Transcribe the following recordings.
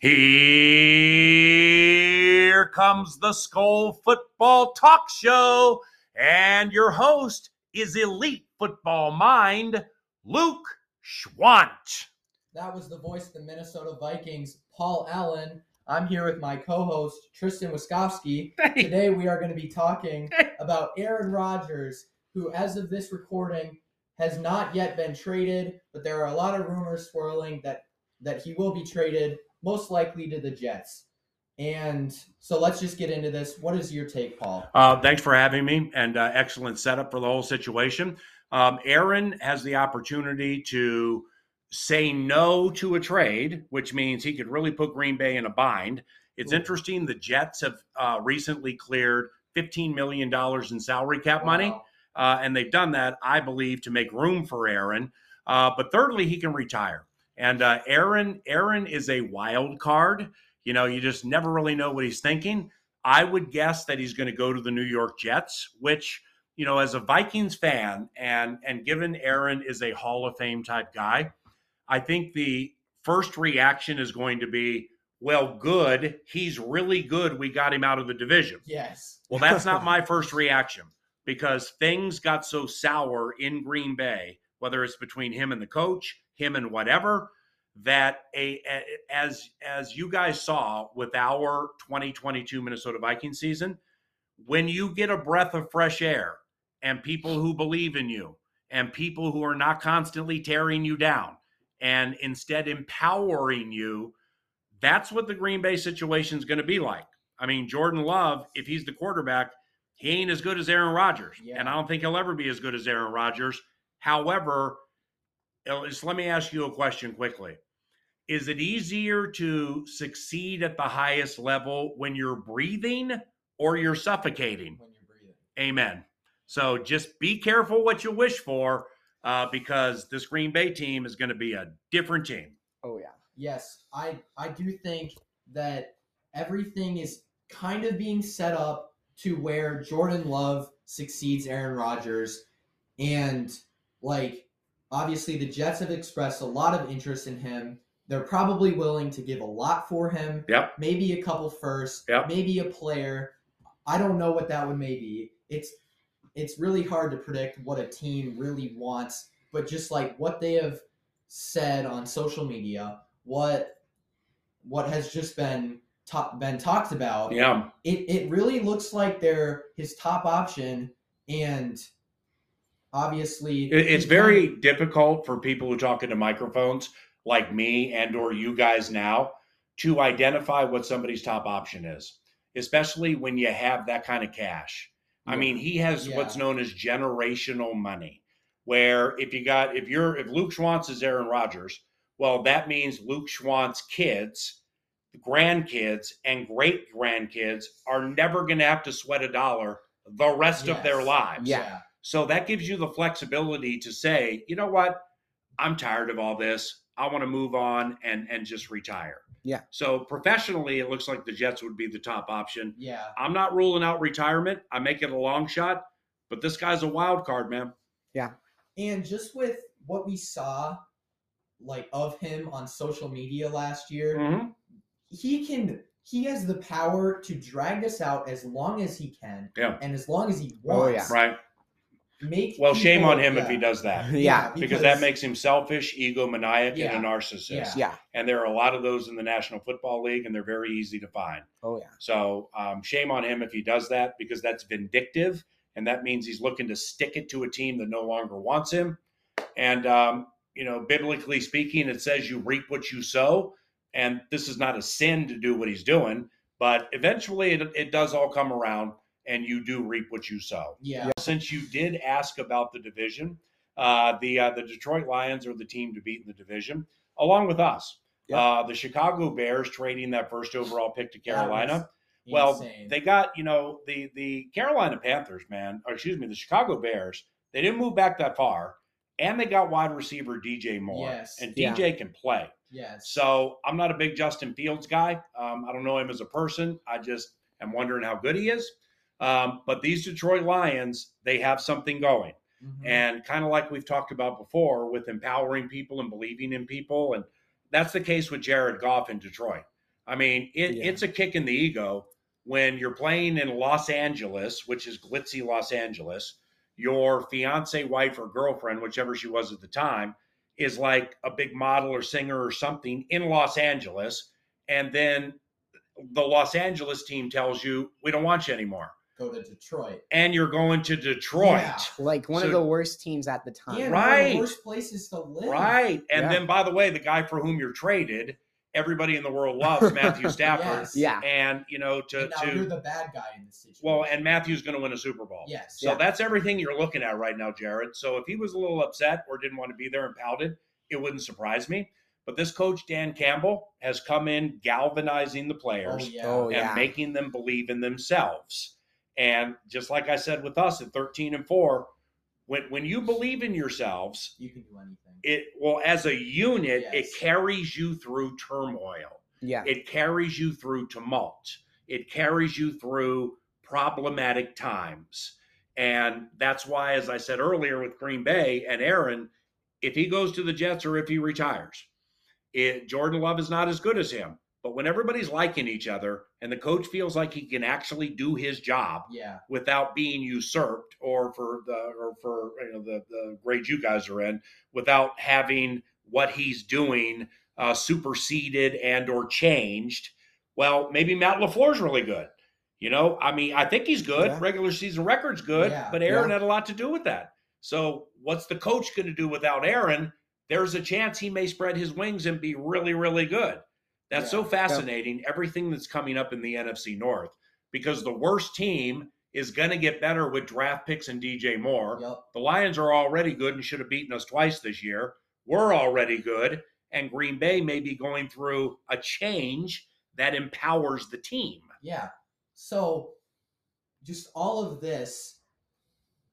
Here comes the Skull Football Talk Show, and your host is Elite Football Mind, Luke Schwant. That was the voice of the Minnesota Vikings, Paul Allen. I'm here with my co-host Tristen Wiskowski. Today we are going to be talking about Aaron Rodgers, who, as of this recording, has not yet been traded, but there are a lot of rumors swirling that that he will be traded, most likely to the Jets. And so let's just get into this. What is your take, Paul? Uh, thanks for having me, and uh, excellent setup for the whole situation. Um, Aaron has the opportunity to say no to a trade, which means he could really put Green Bay in a bind. It's Ooh. interesting. The Jets have uh, recently cleared $15 million in salary cap money. Wow. Uh, and they've done that, I believe, to make room for Aaron. Uh, but thirdly, he can retire. And uh, Aaron, Aaron is a wild card. You know, you just never really know what he's thinking. I would guess that he's going to go to the New York Jets, which you know, as a Vikings fan, and and given Aaron is a Hall of Fame type guy, I think the first reaction is going to be, well, good. He's really good. We got him out of the division. Yes. Well, that's not my first reaction because things got so sour in Green Bay, whether it's between him and the coach, him and whatever, that a, a- as as you guys saw with our 2022 Minnesota Vikings season, when you get a breath of fresh air and people who believe in you and people who are not constantly tearing you down and instead empowering you, that's what the Green Bay situation is going to be like. I mean, Jordan Love, if he's the quarterback, he ain't as good as Aaron Rodgers. Yeah. And I don't think he'll ever be as good as Aaron Rodgers. However, uh, let me ask you a question quickly. Is it easier to succeed at the highest level when you're breathing or you're suffocating? When you're breathing. Amen. So just be careful what you wish for uh, because this Green Bay team is going to be a different team. Oh yeah. Yes, I I do think that everything is kind of being set up to where Jordan Love succeeds Aaron Rodgers and like obviously the Jets have expressed a lot of interest in him. They're probably willing to give a lot for him. Yep. Maybe a couple first, Yep. maybe a player. I don't know what that would maybe. It's it's really hard to predict what a team really wants, but just like what they have said on social media, what what has just been top, been talked about, Yeah. it it really looks like they're his top option, and obviously It- It's very can- difficult for people who talk into microphones like me and or you guys now to identify what somebody's top option is, especially when you have that kind of cash. I mean, he has what's known as generational money, where if you got if you're if Luke Schwantz is Aaron Rodgers, well, that means Luke Schwantz kids, grandkids, and great grandkids are never going to have to sweat a dollar the rest of their lives. Yeah. So that gives you the flexibility to say, you know what, I'm tired of all this. I want to move on and and just retire. Yeah. So professionally, it looks like the Jets would be the top option. yeah. I'm not ruling out retirement. I make it a long shot, but this guy's a wild card, man. Yeah. And just with what we saw, like of him on social media last year, Mhm. he can he has the power to drag this out as long as he can Yeah. and as long as he Oh, wants. yeah. Right. Make Well, shame on him if he does that. Yeah. Because that makes him selfish, egomaniac, Yeah. and a narcissist. Yeah. Yeah. And there are a lot of those in the National Football League, and they're very easy to find. Oh yeah. So um, shame on him if he does that because that's vindictive, and that means he's looking to stick it to a team that no longer wants him. And um, you know, biblically speaking, it says you reap what you sow, and this is not a sin to do what he's doing, but eventually it, it does all come around, and you do reap what you sow. Yeah. Since you did ask about the division, uh, the uh, the Detroit Lions are the team to beat in the division, along with us. Yeah. Uh, the Chicago Bears trading that first overall pick to Carolina. Well, insane. they got you know the the Carolina Panthers, man, or excuse me, the Chicago Bears. They didn't move back that far, and they got wide receiver DJ Moore, Yes. and Yeah. DJ can play. yes. So I'm not a big Justin Fields guy. Um, I don't know him as a person. I just am wondering how good he is. Um, but these Detroit Lions, they have something going. Mhm. And kind of like we've talked about before with empowering people and believing in people. And that's the case with Jared Goff in Detroit. I mean, it, Yeah. it's a kick in the ego when you're playing in Los Angeles, which is glitzy Los Angeles. Your fiance, wife, or girlfriend, whichever she was at the time, is like a big model or singer or something in Los Angeles. And then the Los Angeles team tells you, we don't want you anymore. Go to Detroit. And you're going to Detroit. Yeah. Like one So- of the worst teams at the time. Yeah, one of Right. the worst places to live. Right. And Yeah. then, by the way, the guy for whom you're traded, everybody in the world loves Matthew Stafford. Yes. Yeah. And, you know, to, And now you're the bad guy in this situation. well, and Matthew's going to win a Super Bowl. yes. So Yeah. that's everything you're looking at right now, Jared. So if he was a little upset or didn't want to be there and pouted, it wouldn't surprise me. But this coach, Dan Campbell, has come in galvanizing the Oh players yeah. Oh, and yeah. making them believe in themselves. And just like I said with us at 13 and 4, when when you believe in yourselves, You can do anything. it well as a unit, it carries you through turmoil. Yeah. It carries you through tumult. It carries you through problematic times. And that's why, as I said earlier with Green Bay and Aaron, if he goes to the Jets or if he retires, it, Jordan Love is not as good as him. But when everybody's liking each other and the coach feels like he can actually do his job Yeah. without being usurped or for the or for you know the the grade you guys are in without having what he's doing uh, superseded and or changed well maybe matt LaFleur's really good you know i mean i think he's good Yeah. regular season record's good Yeah. but aaron had a lot to do with that so what's the coach going to do without aaron there's a chance he may spread his wings and be really really good that's so Yeah. fascinating everything that's coming up in the nfc north because the worst team is going to get better with draft picks and DJ Moore. Yep. The Lions are already good and should have beaten us twice this year. We're already good, and Green Bay may be going through a change that empowers the team. Yeah. So, just all of this,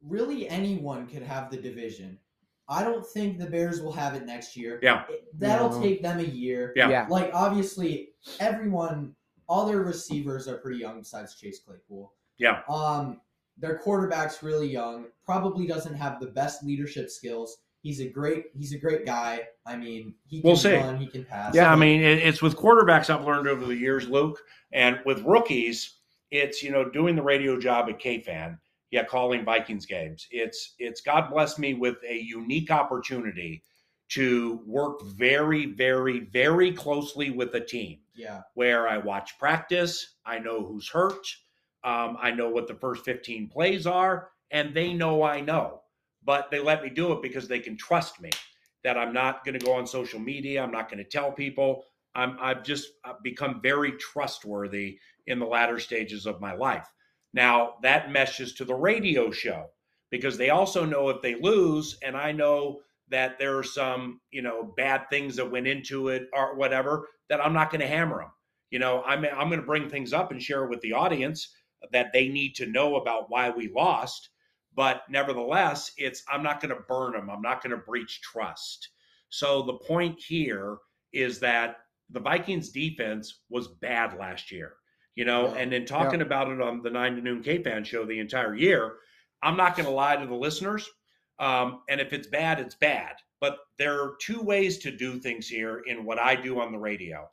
really anyone could have the division. I don't think the Bears will have it next year. Yeah. That'll No. take them a year. Yeah. Yeah. Like, obviously, everyone, all their receivers are pretty young besides Chase Claypool. Yeah. Um, their quarterback's really young, probably doesn't have the best leadership skills. He's a great he's a great guy. I mean, he can We'll see. run, he can pass. Yeah, I Like, mean, it's with quarterbacks I've learned over the years, Luke, and with rookies, it's you know doing the radio job at KFAN, yeah, calling Vikings games. It's it's God bless me with a unique opportunity to work very, very, very closely with a team yeah. where I watch practice, I know who's hurt, um, I know what the first 15 plays are, and they know I know. But they let me do it because they can trust me that I'm not going to go on social media. I'm not going to tell people. I'm, I've just become very trustworthy in the latter stages of my life. Now, that meshes to the radio show because they also know if they lose, and I know that there are some, you know, bad things that went into it or whatever, that I'm not going to hammer them. You know, I'm, I'm going to bring things up and share it with the audience that they need to know about why we lost. But nevertheless, it's I'm not going to burn them. I'm not going to breach trust. So the point here is that the Vikings defense was bad last year, you know, Yeah. and then talking about it on the nine to noon KFAN show the entire year, I'm not going to lie to the listeners. Um, and if it's bad, it's bad. But there are two ways to do things here in what I do on the radio.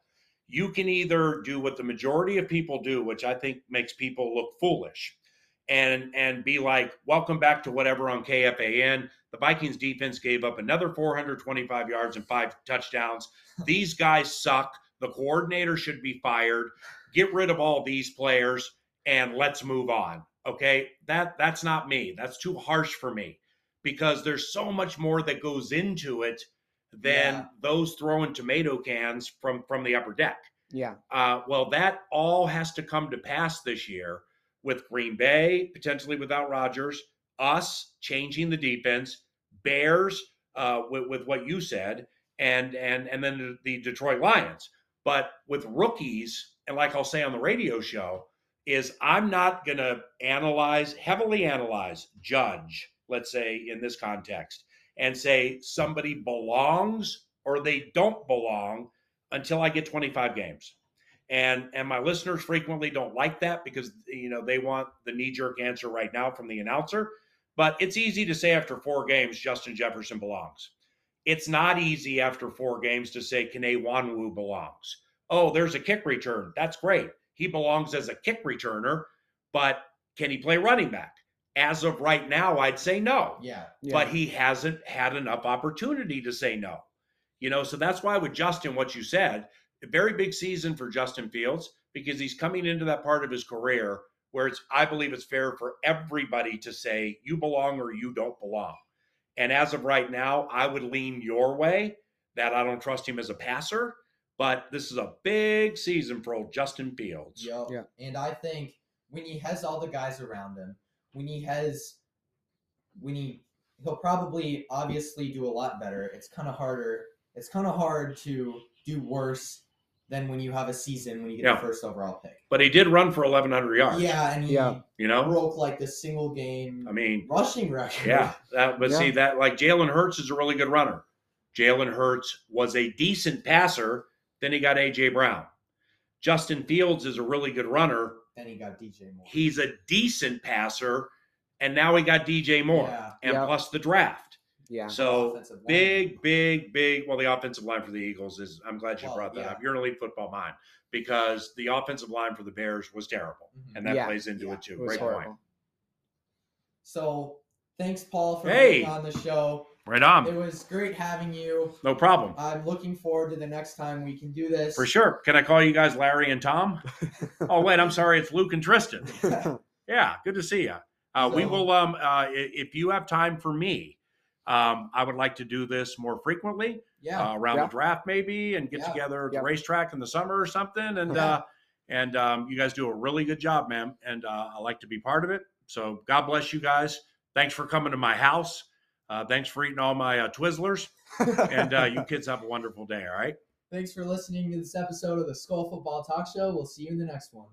You can either do what the majority of people do, which I think makes people look foolish, and and be like, "Welcome back to whatever on KFAN." The Vikings defense gave up another 425 yards and five touchdowns. These guys suck. The coordinator should be fired. Get rid of all these players and let's move on. Okay? That that's not me. That's too harsh for me because there's so much more that goes into it than Yeah. those throwing tomato cans from from the upper deck. Yeah. Uh, well, that all has to come to pass this year with Green Bay potentially without Rodgers, us changing the defense, Bears uh, with, with what you said, and and and then the, the Detroit Lions. But with rookies, and like I'll say on the radio show, is I'm not going to analyze, heavily analyze, judge, let's say in this context, and say somebody belongs or they don't belong until I get 25 games. And and my listeners frequently don't like that because you know they want the knee jerk answer right now from the announcer. But it's easy to say after four games Justin Jefferson belongs. It's not easy after four games to say Kene Nwangwu belongs. oh, there's a kick return. That's great. He belongs as a kick returner, but can he play running back? As of right now, I'd say no. Yeah. Yeah. But he hasn't had enough opportunity to say no. You know, so that's why with Justin, what you said, a very big season for Justin Fields because he's coming into that part of his career where it's I believe it's fair for everybody to say you belong or you don't belong. And as of right now, I would lean your way that I don't trust him as a passer, but this is a big season for old Justin Fields. Yep. Yeah. And I think when he has all the guys around him, when he has, when he, he'll probably obviously do a lot better. It's kind of harder. It's kind of hard to do worse than when you have a season when you get Yeah. the first overall pick. But he did run for 1,100 yards. Yeah, and he Yeah. You know, broke like the single game I mean, rushing record. Yeah, that, but Yeah. see that like Jalen Hurts is a really good runner. Jalen Hurts was a decent passer. Then he got AJ Brown. Justin Fields is a really good runner. Then he got DJ Moore. He's a decent passer, and now he got DJ Moore, Yeah. and Yeah. plus the draft. Yeah. So big, big, big. Well, the offensive line for the Eagles is. I'm glad you Well, brought that yeah. up. You're an elite football mind because the offensive line for the Bears was terrible, Mhm. and that Yeah. plays into Yeah. it too. It Great horrible. point. So thanks, Paul, for Hey. being on the show. Right on. It was great having you. No problem. I'm looking forward to the next time we can do this. For sure. Can I call you guys Larry and Tom? oh wait, I'm sorry. It's Luke and Tristen. Yeah, good to see you. Uh, we will. Um, uh, if you have time for me, um, I would like to do this more frequently Yeah. uh, around Yeah. the draft, maybe, and get Yeah. together at Yeah. the racetrack in the summer or something. And uh, and um, you guys do a really good job, man. And uh, I like to be part of it. So God bless you guys. Thanks for coming to my house. Uh, thanks for eating all my uh, Twizzlers. And uh, you kids have a wonderful day. All right. Thanks for listening to this episode of the Skull Football Talk Show. We'll see you in the next one.